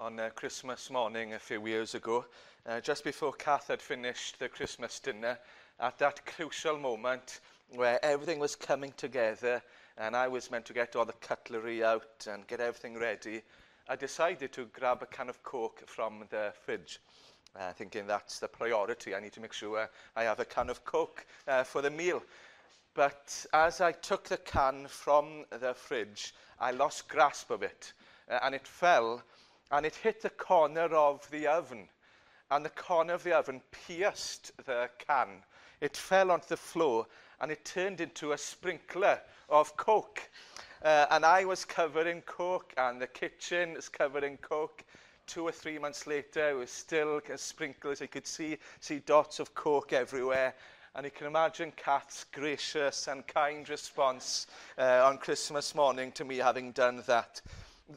on uh, Christmas morning a few years ago, uh, just before Kath had finished the Christmas dinner, at that crucial moment where everything was coming together and I was meant to get all the cutlery out and get everything ready, I decided to grab a can of Coke from the fridge. Uh, thinking that's the priority, I need to make sure I have a can of Coke uh, for the meal. But as I took the can from the fridge, I lost grasp of it uh, and it fell and it hit the corner of the oven, and the corner of the oven pierced the can. It fell onto the floor, and it turned into a sprinkler of coke. Uh, and I was covered in coke, and the kitchen was covered in coke. Two or three months later, it was still a so I could see, see dots of coke everywhere. and you can imagine Kat's gracious and kind response uh, on Christmas morning to me having done that.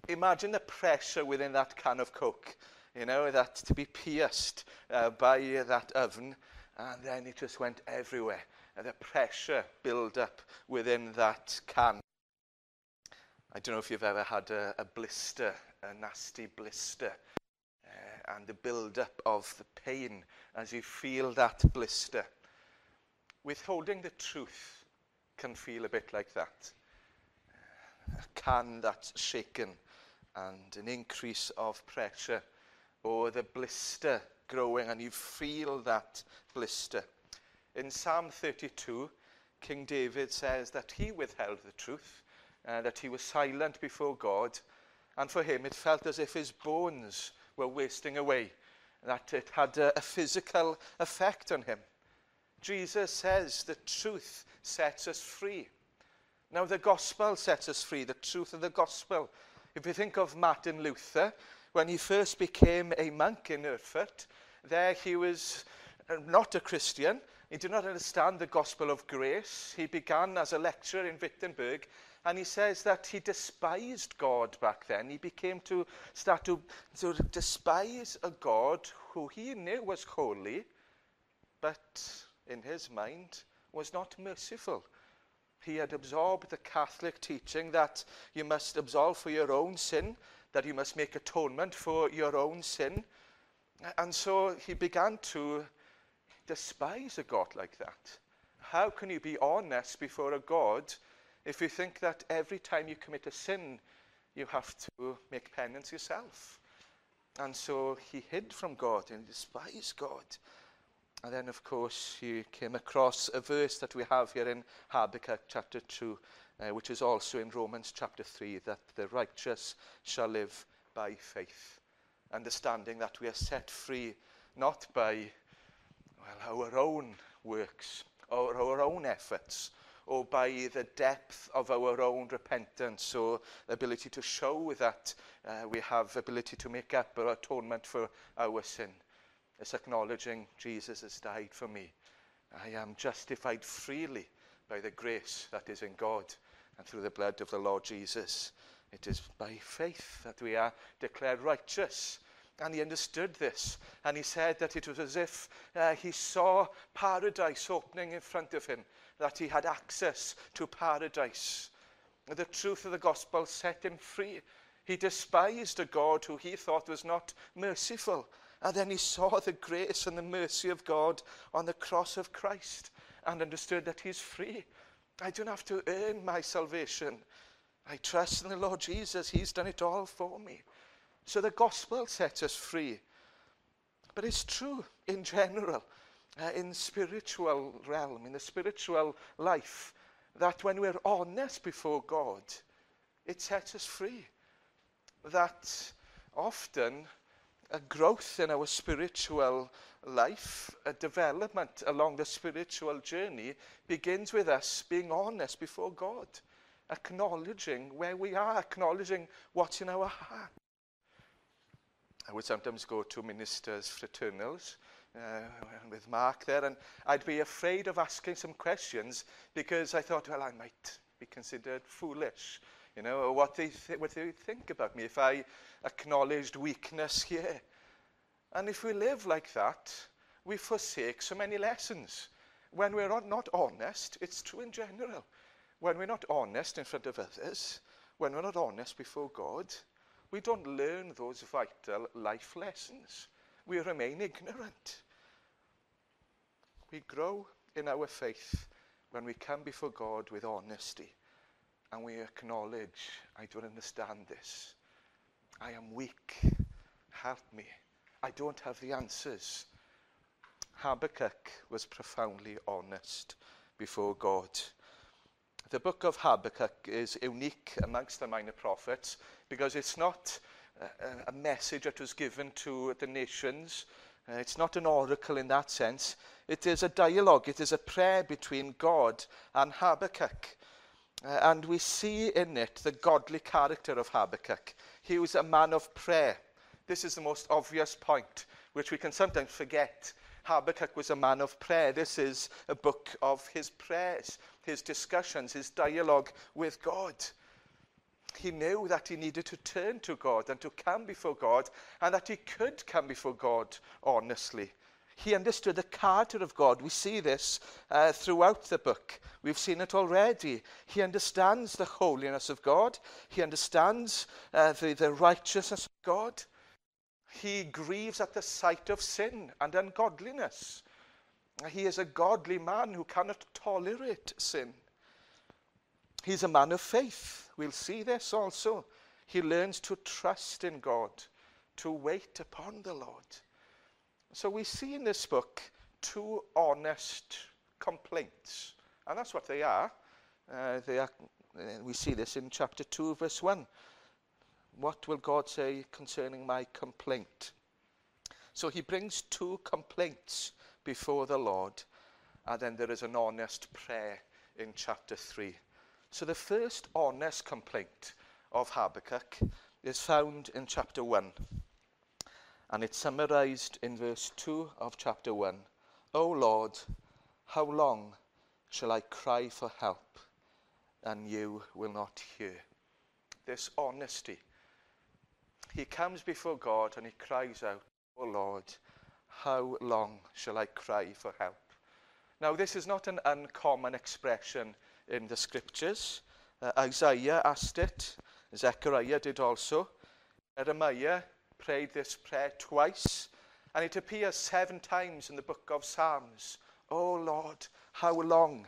imagine the pressure within that can of Coke, you know, that to be pierced uh, by that oven, and then it just went everywhere. And the pressure build up within that can. I don't know if you've ever had a, a blister, a nasty blister, uh, and the build up of the pain as you feel that blister. Withholding the truth can feel a bit like that. A can that's shaken. and an increase of pressure or oh, the blister growing and you feel that blister. In Psalm 32, King David says that he withheld the truth, uh, that he was silent before God, and for him it felt as if his bones were wasting away, that it had a, a physical effect on him. Jesus says the truth sets us free. Now, the gospel sets us free, the truth of the gospel If you think of Martin Luther, when he first became a monk in Erfurt, there he was uh, not a Christian. He did not understand the gospel of grace. He began as a lecturer in Wittenberg and he says that he despised God back then. He became to start to, to despise a God who he knew was holy, but in his mind was not merciful. he had absorbed the Catholic teaching that you must absolve for your own sin, that you must make atonement for your own sin. And so he began to despise a God like that. How can you be honest before a God if you think that every time you commit a sin, you have to make penance yourself? And so he hid from God and despised God. And then, of course, you came across a verse that we have here in Habakkuk chapter 2, uh, which is also in Romans chapter 3, that the righteous shall live by faith. Understanding that we are set free not by well, our own works or our own efforts, or by the depth of our own repentance or ability to show that uh, we have ability to make up our atonement for our sin is acknowledging Jesus has died for me. I am justified freely by the grace that is in God and through the blood of the Lord Jesus. It is by faith that we are declared righteous. And he understood this. And he said that it was as if uh, he saw paradise opening in front of him, that he had access to paradise. The truth of the gospel set him free. He despised a God who he thought was not merciful And then he saw the grace and the mercy of God on the cross of Christ and understood that he's free. I don't have to earn my salvation. I trust in the Lord Jesus. He's done it all for me. So the gospel sets us free. But it's true in general, uh, in spiritual realm, in the spiritual life, that when we're honest before God, it sets us free. That often a growth in our spiritual life, a development along the spiritual journey begins with us being honest before God, acknowledging where we are, acknowledging what's in our heart. I would sometimes go to ministers' fraternals uh, with Mark there, and I'd be afraid of asking some questions because I thought, well, I might be considered foolish, you know, or what they, th what they think about me if I acknowledged weakness here. And if we live like that, we forsake so many lessons. When we're not honest, it's true in general. When we're not honest in front of others, when we're not honest before God, we don't learn those vital life lessons. We remain ignorant. We grow in our faith when we come before God with honesty and we acknowledge, I don't understand this. I am weak. Help me. I don't have the answers. Habakkuk was profoundly honest before God. The book of Habakkuk is unique amongst the minor prophets because it's not a, uh, uh, a message that was given to the nations. Uh, it's not an oracle in that sense. It is a dialogue, it is a prayer between God and Habakkuk. Uh, and we see in it the godly character of Habakkuk. He was a man of prayer. This is the most obvious point, which we can sometimes forget. Habakkuk was a man of prayer. This is a book of his prayers, his discussions, his dialogue with God. He knew that he needed to turn to God and to come before God, and that he could come before God honestly he understood the character of God. We see this uh, throughout the book. We've seen it already. He understands the holiness of God. He understands uh, the, the righteousness of God. He grieves at the sight of sin and ungodliness. He is a godly man who cannot tolerate sin. He's a man of faith. We'll see this also. He learns to trust in God, to wait upon the Lord. So we see in this book two honest complaints, and that's what they are. Uh, they are uh, we see this in chapter 2, verse 1. What will God say concerning my complaint? So he brings two complaints before the Lord, and then there is an honest prayer in chapter 3. So the first honest complaint of Habakkuk is found in chapter 1 and it's summarized in verse 2 of chapter 1. O Lord, how long shall I cry for help and you will not hear? This honesty. He comes before God and he cries out, O Lord, how long shall I cry for help? Now, this is not an uncommon expression in the scriptures. Uh, Isaiah asked it, Zechariah did also. Jeremiah prayed this prayer twice, and it appears seven times in the book of Psalms. Oh Lord, how long?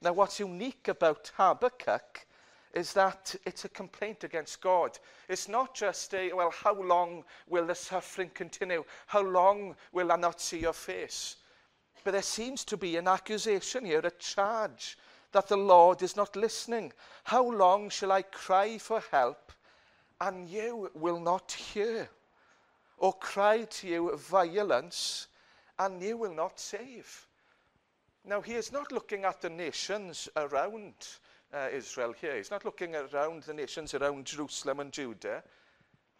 Now, what's unique about Habakkuk is that it's a complaint against God. It's not just a, well, how long will the suffering continue? How long will I not see your face? But there seems to be an accusation here, a charge that the Lord is not listening. How long shall I cry for help and you will not hear? or cry to you violence, and you will not save. Now, he is not looking at the nations around uh, Israel here. He's not looking around the nations around Jerusalem and Judah.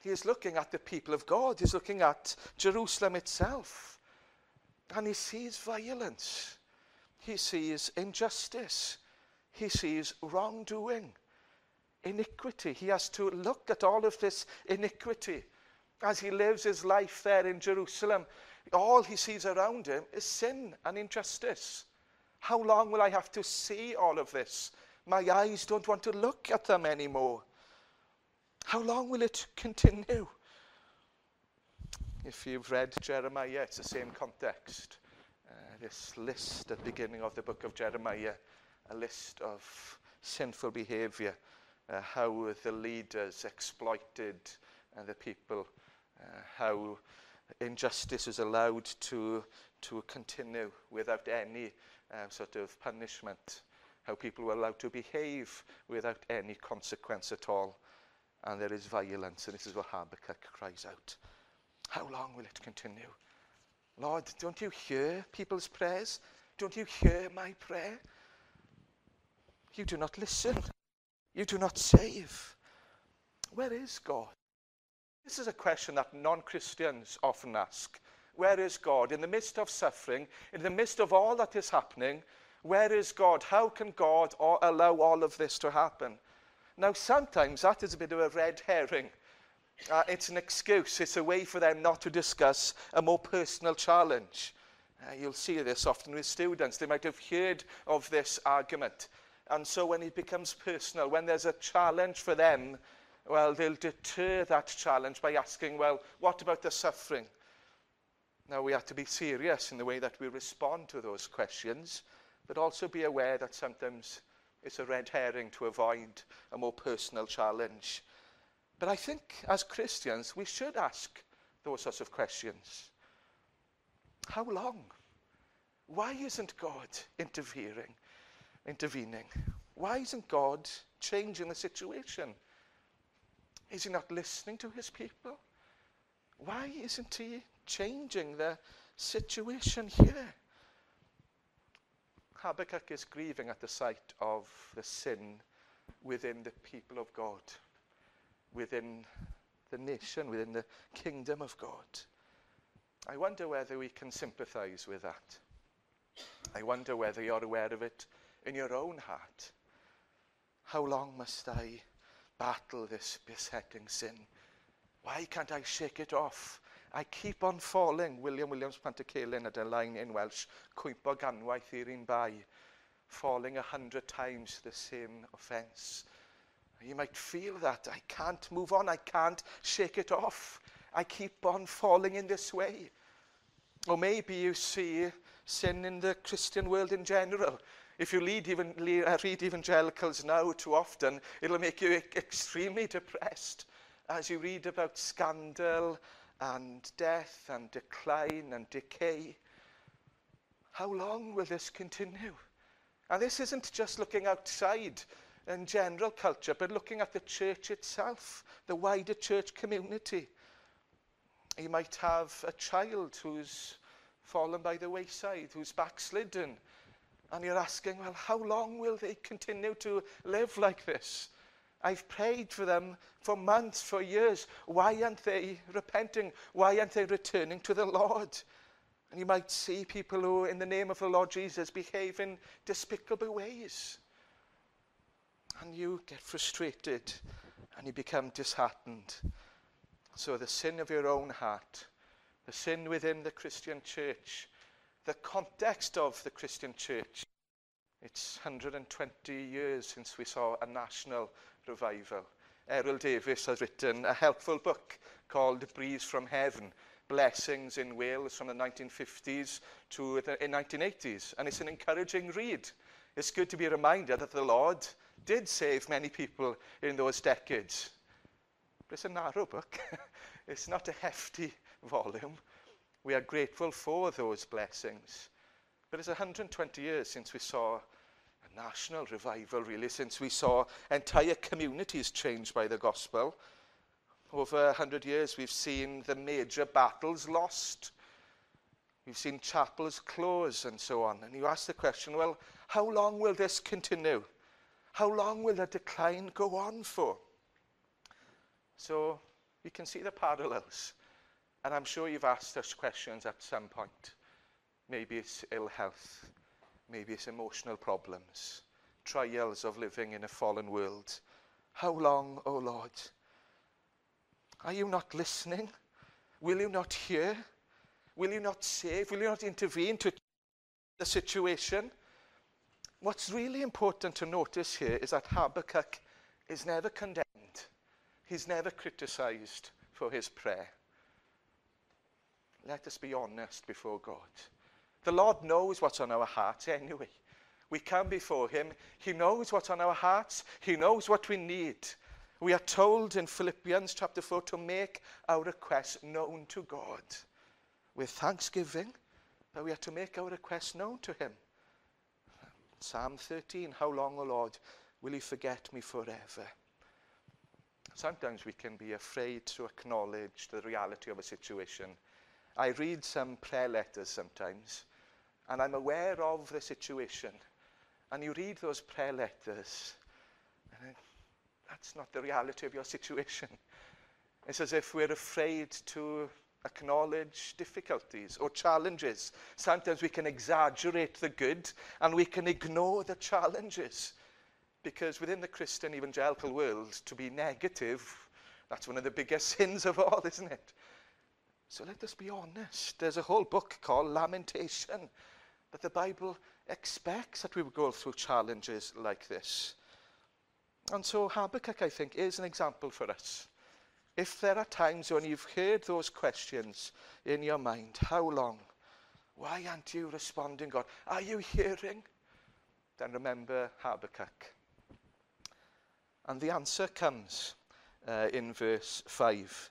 He is looking at the people of God. He's looking at Jerusalem itself. And he sees violence. He sees injustice. He sees wrongdoing, iniquity. He has to look at all of this iniquity as he lives his life there in Jerusalem, all he sees around him is sin and injustice. How long will I have to see all of this? My eyes don't want to look at them anymore. How long will it continue? If you've read Jeremiah, it's the same context. Uh, this list at the beginning of the book of Jeremiah, a list of sinful behavior, uh, how the leaders exploited uh, the people how injustice is allowed to, to continue without any um, sort of punishment, how people are allowed to behave without any consequence at all. And there is violence, and this is what Habakkuk cries out. How long will it continue? Lord, don't you hear people's prayers? Don't you hear my prayer? You do not listen. You do not save. Where is God? This is a question that non Christians often ask. Where is God? In the midst of suffering, in the midst of all that is happening, where is God? How can God allow all of this to happen? Now, sometimes that is a bit of a red herring. Uh, it's an excuse, it's a way for them not to discuss a more personal challenge. Uh, you'll see this often with students. They might have heard of this argument. And so, when it becomes personal, when there's a challenge for them, well, they'll deter that challenge by asking, well, what about the suffering? Now, we have to be serious in the way that we respond to those questions, but also be aware that sometimes it's a red herring to avoid a more personal challenge. But I think as Christians, we should ask those sorts of questions. How long? Why isn't God interfering, intervening? Why isn't God changing the situation? Is he not listening to his people? Why isn't he changing the situation here? Habakkuk is grieving at the sight of the sin within the people of God, within the nation, within the kingdom of God. I wonder whether we can sympathize with that. I wonder whether you're aware of it in your own heart. How long must I battle this besetting sin. Why can't I shake it off? I keep on falling. William Williams Pantacelyn at a line in Welsh, cwympo ganwaith i'r un bai. Falling a hundred times the same offence. You might feel that. I can't move on. I can't shake it off. I keep on falling in this way. Or maybe you see sin in the Christian world in general. If you lead even, lead, uh, read evangelicals now too often, it'll make you extremely depressed as you read about scandal and death and decline and decay. How long will this continue? And this isn't just looking outside in general culture, but looking at the church itself, the wider church community. You might have a child who's fallen by the wayside, who's backslidden, And you're asking, well, how long will they continue to live like this? I've prayed for them for months, for years. Why aren't they repenting? Why aren't they returning to the Lord? And you might see people who, in the name of the Lord Jesus, behave in despicable ways. And you get frustrated and you become disheartened. So, the sin of your own heart, the sin within the Christian church, the context of the Christian church, it's 120 years since we saw a national revival. Errol Davis has written a helpful book called Breeze from Heaven, Blessings in Wales from the 1950s to the 1980s. And it's an encouraging read. It's good to be reminded that the Lord did save many people in those decades. But it's a narrow book. it's not a hefty volume. We are grateful for those blessings. But it's 120 years since we saw a national revival, really, since we saw entire communities changed by the gospel. Over 100 years, we've seen the major battles lost. We've seen chapels close and so on. And you ask the question, well, how long will this continue? How long will the decline go on for? So we can see the parallels. And I'm sure you've asked us questions at some point. Maybe it's ill health. Maybe it's emotional problems. Trials of living in a fallen world. How long, O oh Lord? Are you not listening? Will you not hear? Will you not save? Will you not intervene to the situation? What's really important to notice here is that Habakkuk is never condemned. He's never criticized for his prayer. Let us be honest before God. The Lord knows what's on our hearts anyway. We come before Him. He knows what's on our hearts, He knows what we need. We are told in Philippians chapter 4 to make our requests known to God with thanksgiving, but we are to make our requests known to Him. Psalm 13 How long, O Lord, will you forget me forever? Sometimes we can be afraid to acknowledge the reality of a situation I read some prayer letters sometimes, and I'm aware of the situation. And you read those prayer letters, and then, that's not the reality of your situation. It's as if we're afraid to acknowledge difficulties or challenges. Sometimes we can exaggerate the good and we can ignore the challenges. Because within the Christian evangelical world, to be negative, that's one of the biggest sins of all, isn't it? So let us be honest. There's a whole book called Lamentation. that the Bible expects that we will go through challenges like this. And so Habakkuk, I think, is an example for us. If there are times when you've heard those questions in your mind, how long? Why aren't you responding, God? Are you hearing? Then remember Habakkuk. And the answer comes uh, in verse 5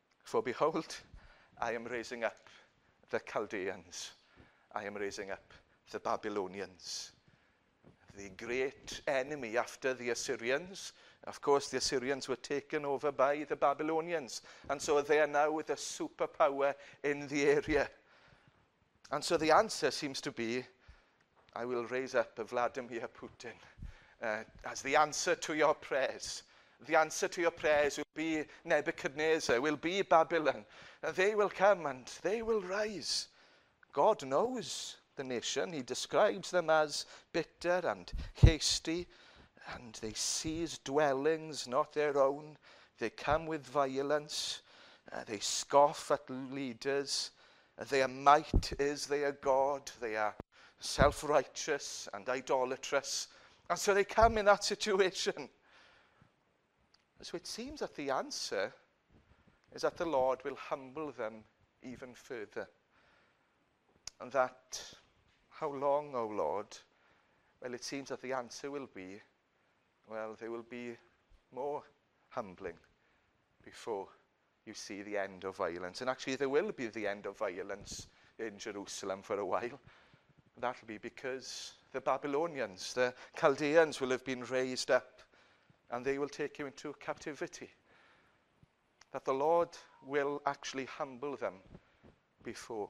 For behold, I am raising up the Chaldeans. I am raising up the Babylonians. The great enemy after the Assyrians. Of course, the Assyrians were taken over by the Babylonians, and so they are now the superpower in the area. And so the answer seems to be I will raise up Vladimir Putin uh, as the answer to your prayers. The answer to your prayers will be Nebuchadnezzar, will be Babylon. They will come and they will rise. God knows. the nation. He describes them as bitter and hasty, and they seize dwellings not their own. They come with violence. Uh, they scoff at leaders. Uh, their might is their God. They are self righteous and idolatrous. And so they come in that situation. So it seems that the answer is that the Lord will humble them even further. And that How long, O Lord? Well, it seems that the answer will be, well, there will be more humbling before you see the end of violence. And actually, there will be the end of violence in Jerusalem for a while. That'll be because the Babylonians, the Chaldeans will have been raised up and they will take you into captivity. That the Lord will actually humble them before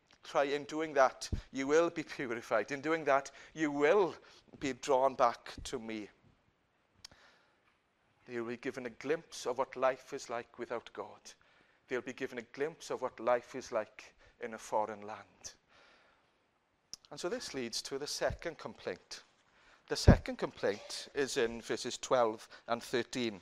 Try in doing that, you will be purified. In doing that, you will be drawn back to me. They'll be given a glimpse of what life is like without God. They'll be given a glimpse of what life is like in a foreign land. And so this leads to the second complaint. The second complaint is in verses 12 and 13.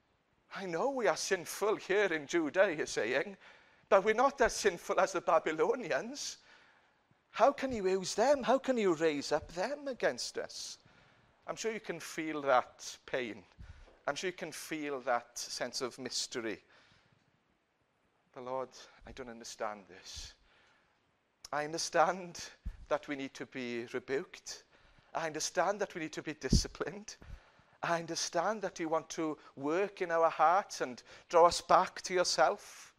I know we are sinful here in Judah, he's saying, but we're not as sinful as the Babylonians. How can you use them? How can you raise up them against us? I'm sure you can feel that pain I'm sure you can feel that sense of mystery. But Lord, I don't understand this. I understand that we need to be rebuked. I understand that we need to be disciplined. I understand that you want to work in our hearts and draw us back to yourself.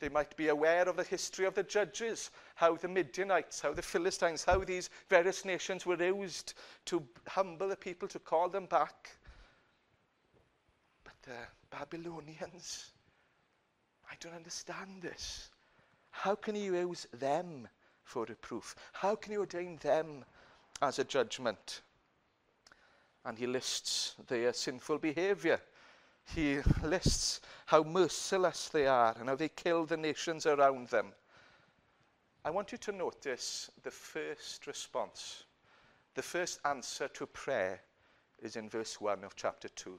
They might be aware of the history of the judges, how the Midianites, how the Philistines, how these various nations were used to humble the people, to call them back the Babylonians. I don't understand this. How can you use them for reproof? How can you ordain them as a judgment? And he lists their sinful behavior. He lists how merciless they are and how they kill the nations around them. I want you to notice the first response. The first answer to prayer is in verse 1 of chapter 2.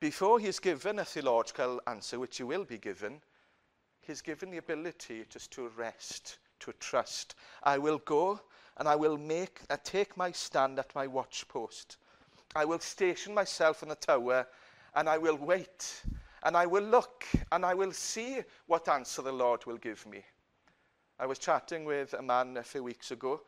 Before he's given a theological answer, which he will be given, he's given the ability just to rest, to trust. I will go and I will make, I take my stand at my watchpost. I will station myself in the tower and I will wait and I will look and I will see what answer the Lord will give me. I was chatting with a man a few weeks ago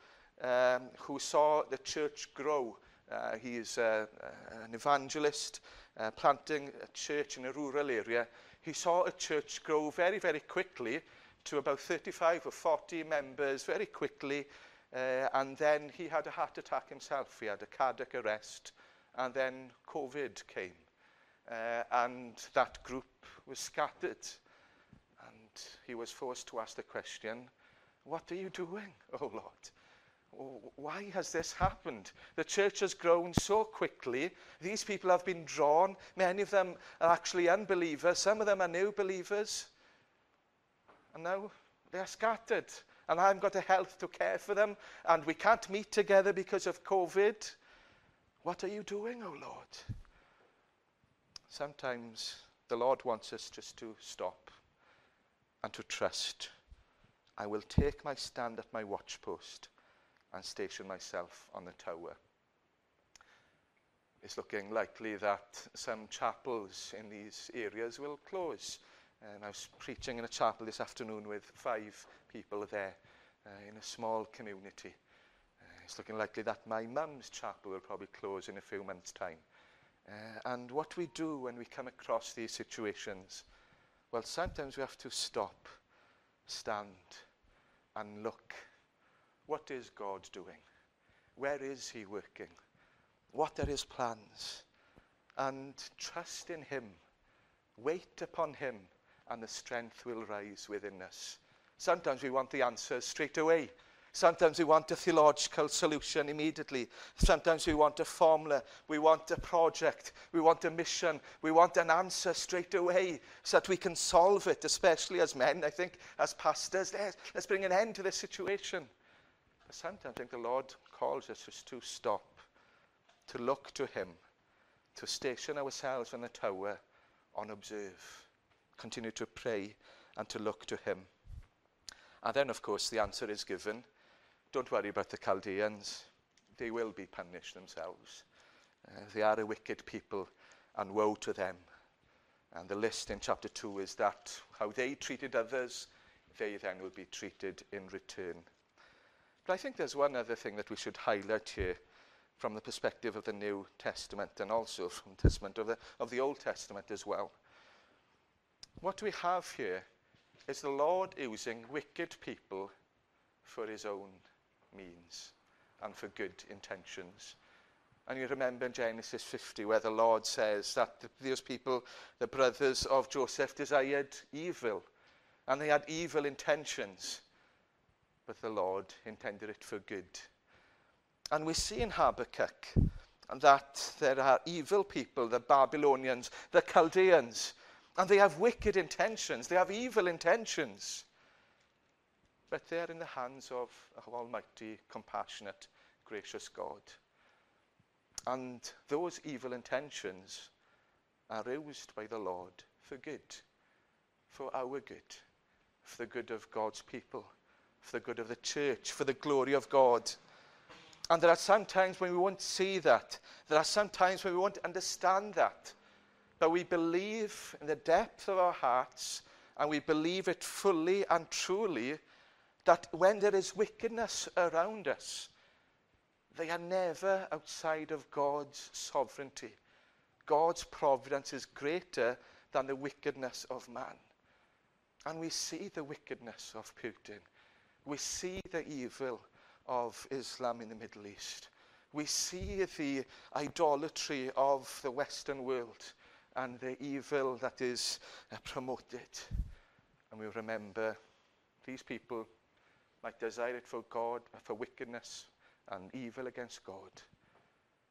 um, who saw the church grow Uh, he is uh, uh, an evangelist, uh, planting a church in a rural area. He saw a church grow very, very quickly to about 35 or 40 members very quickly. Uh, and then he had a heart attack himself. He had a cardiac arrest. And then COVID came. Uh, and that group was scattered. And he was forced to ask the question, what are you doing, oh Lord? why has this happened? The church has grown so quickly. These people have been drawn. Many of them are actually unbelievers. Some of them are new believers. And now they're scattered. And I haven't got the health to care for them. And we can't meet together because of COVID. What are you doing, O oh Lord? Sometimes the Lord wants us just to stop and to trust. I will take my stand at my watchpost and station myself on the tower. It's looking likely that some chapels in these areas will close. And I was preaching in a chapel this afternoon with five people there uh, in a small community. Uh, it's looking likely that my mum's chapel will probably close in a few months' time. Uh, and what we do when we come across these situations, well, sometimes we have to stop, stand, and look What is God doing? Where is He working? What are His plans? And trust in Him, wait upon Him, and the strength will rise within us. Sometimes we want the answers straight away. Sometimes we want a theological solution immediately. Sometimes we want a formula. We want a project. We want a mission. We want an answer straight away so that we can solve it, especially as men, I think, as pastors. Let's, let's bring an end to this situation. sometimes I think the Lord calls us just to stop, to look to Him, to station ourselves on the tower and observe, continue to pray and to look to Him. And then, of course, the answer is given. Don't worry about the Chaldeans. They will be punished themselves. Uh, they are a wicked people, and woe to them. And the list in chapter 2 is that how they treated others, they then will be treated in return. But I think there's one other thing that we should highlight here from the perspective of the New Testament and also from the Testament of the, of the Old Testament as well. What we have here is the Lord using wicked people for his own means and for good intentions. And you remember in Genesis 50 where the Lord says that those people, the brothers of Joseph, desired evil and they had evil intentions. but the Lord intended it for good. And we see in Habakkuk that there are evil people, the Babylonians, the Chaldeans, and they have wicked intentions, they have evil intentions. But they are in the hands of Almighty, compassionate, gracious God. And those evil intentions are used by the Lord for good, for our good, for the good of God's people. for the good of the church, for the glory of God. And there are some times when we won't see that. There are some times when we won't understand that. But we believe in the depth of our hearts and we believe it fully and truly that when there is wickedness around us, they are never outside of God's sovereignty. God's providence is greater than the wickedness of man. And we see the wickedness of Putin. We see the evil of Islam in the Middle East. We see the idolatry of the Western world and the evil that is uh, promoted. And we remember these people might desire it for God, uh, for wickedness and evil against God,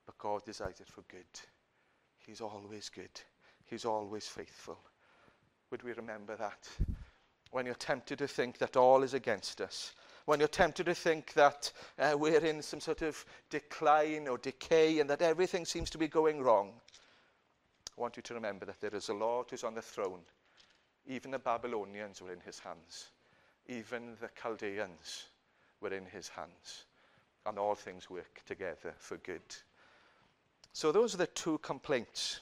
but God desires it for good. He's always good. He's always faithful. Would we remember that? when you're tempted to think that all is against us, when you're tempted to think that uh, we're in some sort of decline or decay and that everything seems to be going wrong, I want you to remember that there is a Lord who's on the throne. Even the Babylonians were in his hands. Even the Chaldeans were in his hands. And all things work together for good. So those are the two complaints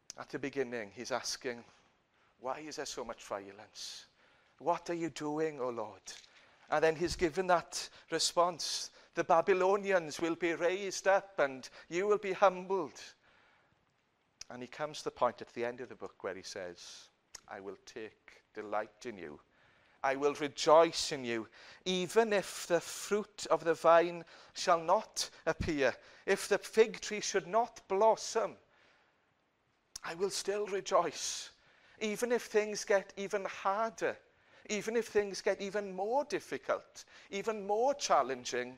At the beginning, he's asking, Why is there so much violence? What are you doing, O Lord? And then he's given that response the Babylonians will be raised up and you will be humbled. And he comes to the point at the end of the book where he says, I will take delight in you. I will rejoice in you, even if the fruit of the vine shall not appear, if the fig tree should not blossom. I will still rejoice, even if things get even harder, even if things get even more difficult, even more challenging,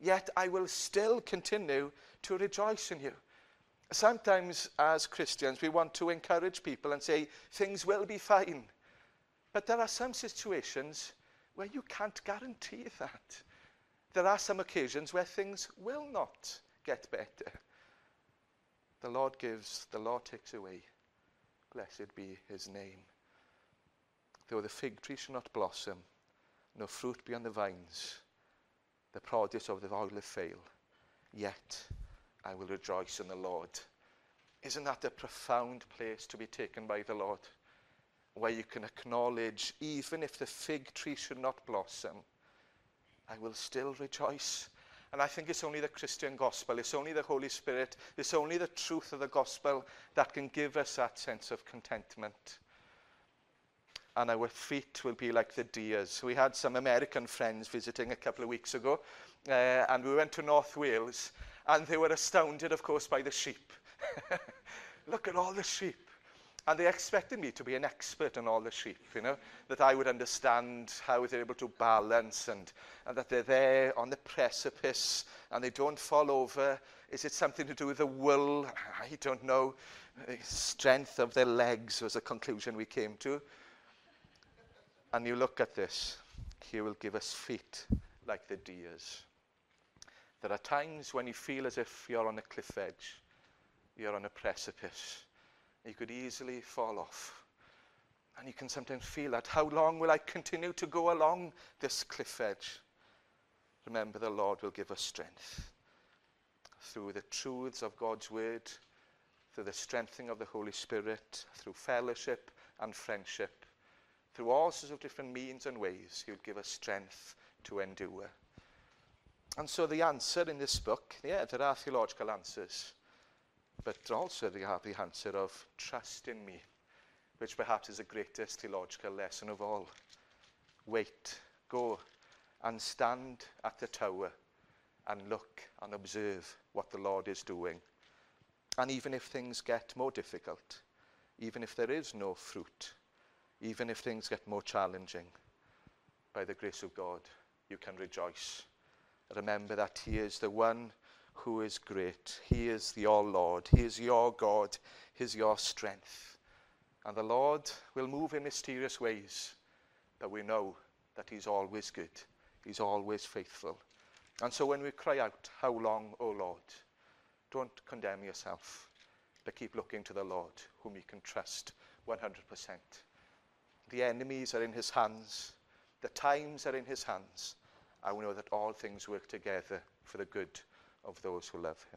yet I will still continue to rejoice in you. sometimes as Christians, we want to encourage people and say, things will be fine. But there are some situations where you can't guarantee that. There are some occasions where things will not get better. The Lord gives, the Lord takes away. Blessed be his name. Though the fig tree shall not blossom, no fruit be on the vines, the produce of the olive fail, yet I will rejoice in the Lord. Isn't that a profound place to be taken by the Lord? Where you can acknowledge, even if the fig tree should not blossom, I will still rejoice. And I think it's only the Christian gospel, it's only the Holy Spirit, it's only the truth of the gospel that can give us that sense of contentment. and our feet will be like the deer's. We had some American friends visiting a couple of weeks ago, uh, and we went to North Wales, And they were astounded, of course, by the sheep. Look at all the sheep. And they expected me to be an expert on all the sheep, you know, that I would understand how they're able to balance and, and that they're there on the precipice and they don't fall over. Is it something to do with the wool? I don't know. The strength of their legs was a conclusion we came to. And you look at this, he will give us feet like the deer's. There are times when you feel as if you're on a cliff edge, you're on a precipice. You could easily fall off. And you can sometimes feel that. How long will I continue to go along this cliff edge? Remember, the Lord will give us strength through the truths of God's Word, through the strengthening of the Holy Spirit, through fellowship and friendship, through all sorts of different means and ways. He'll give us strength to endure. And so the answer in this book, yeah, there are theological answers, but also they have uh, the answer of trust in me, which perhaps is the greatest theological lesson of all. Wait, go and stand at the tower and look and observe what the Lord is doing. And even if things get more difficult, even if there is no fruit, even if things get more challenging, by the grace of God, you can rejoice remember that He is the one who is great. He is your Lord. He is your God. He is your strength. And the Lord will move in mysterious ways that we know that He's always good. He's always faithful. And so when we cry out, How long, O Lord? Don't condemn yourself, but keep looking to the Lord, whom you can trust 100%. The enemies are in His hands, the times are in His hands. I know that all things work together for the good of those who love him.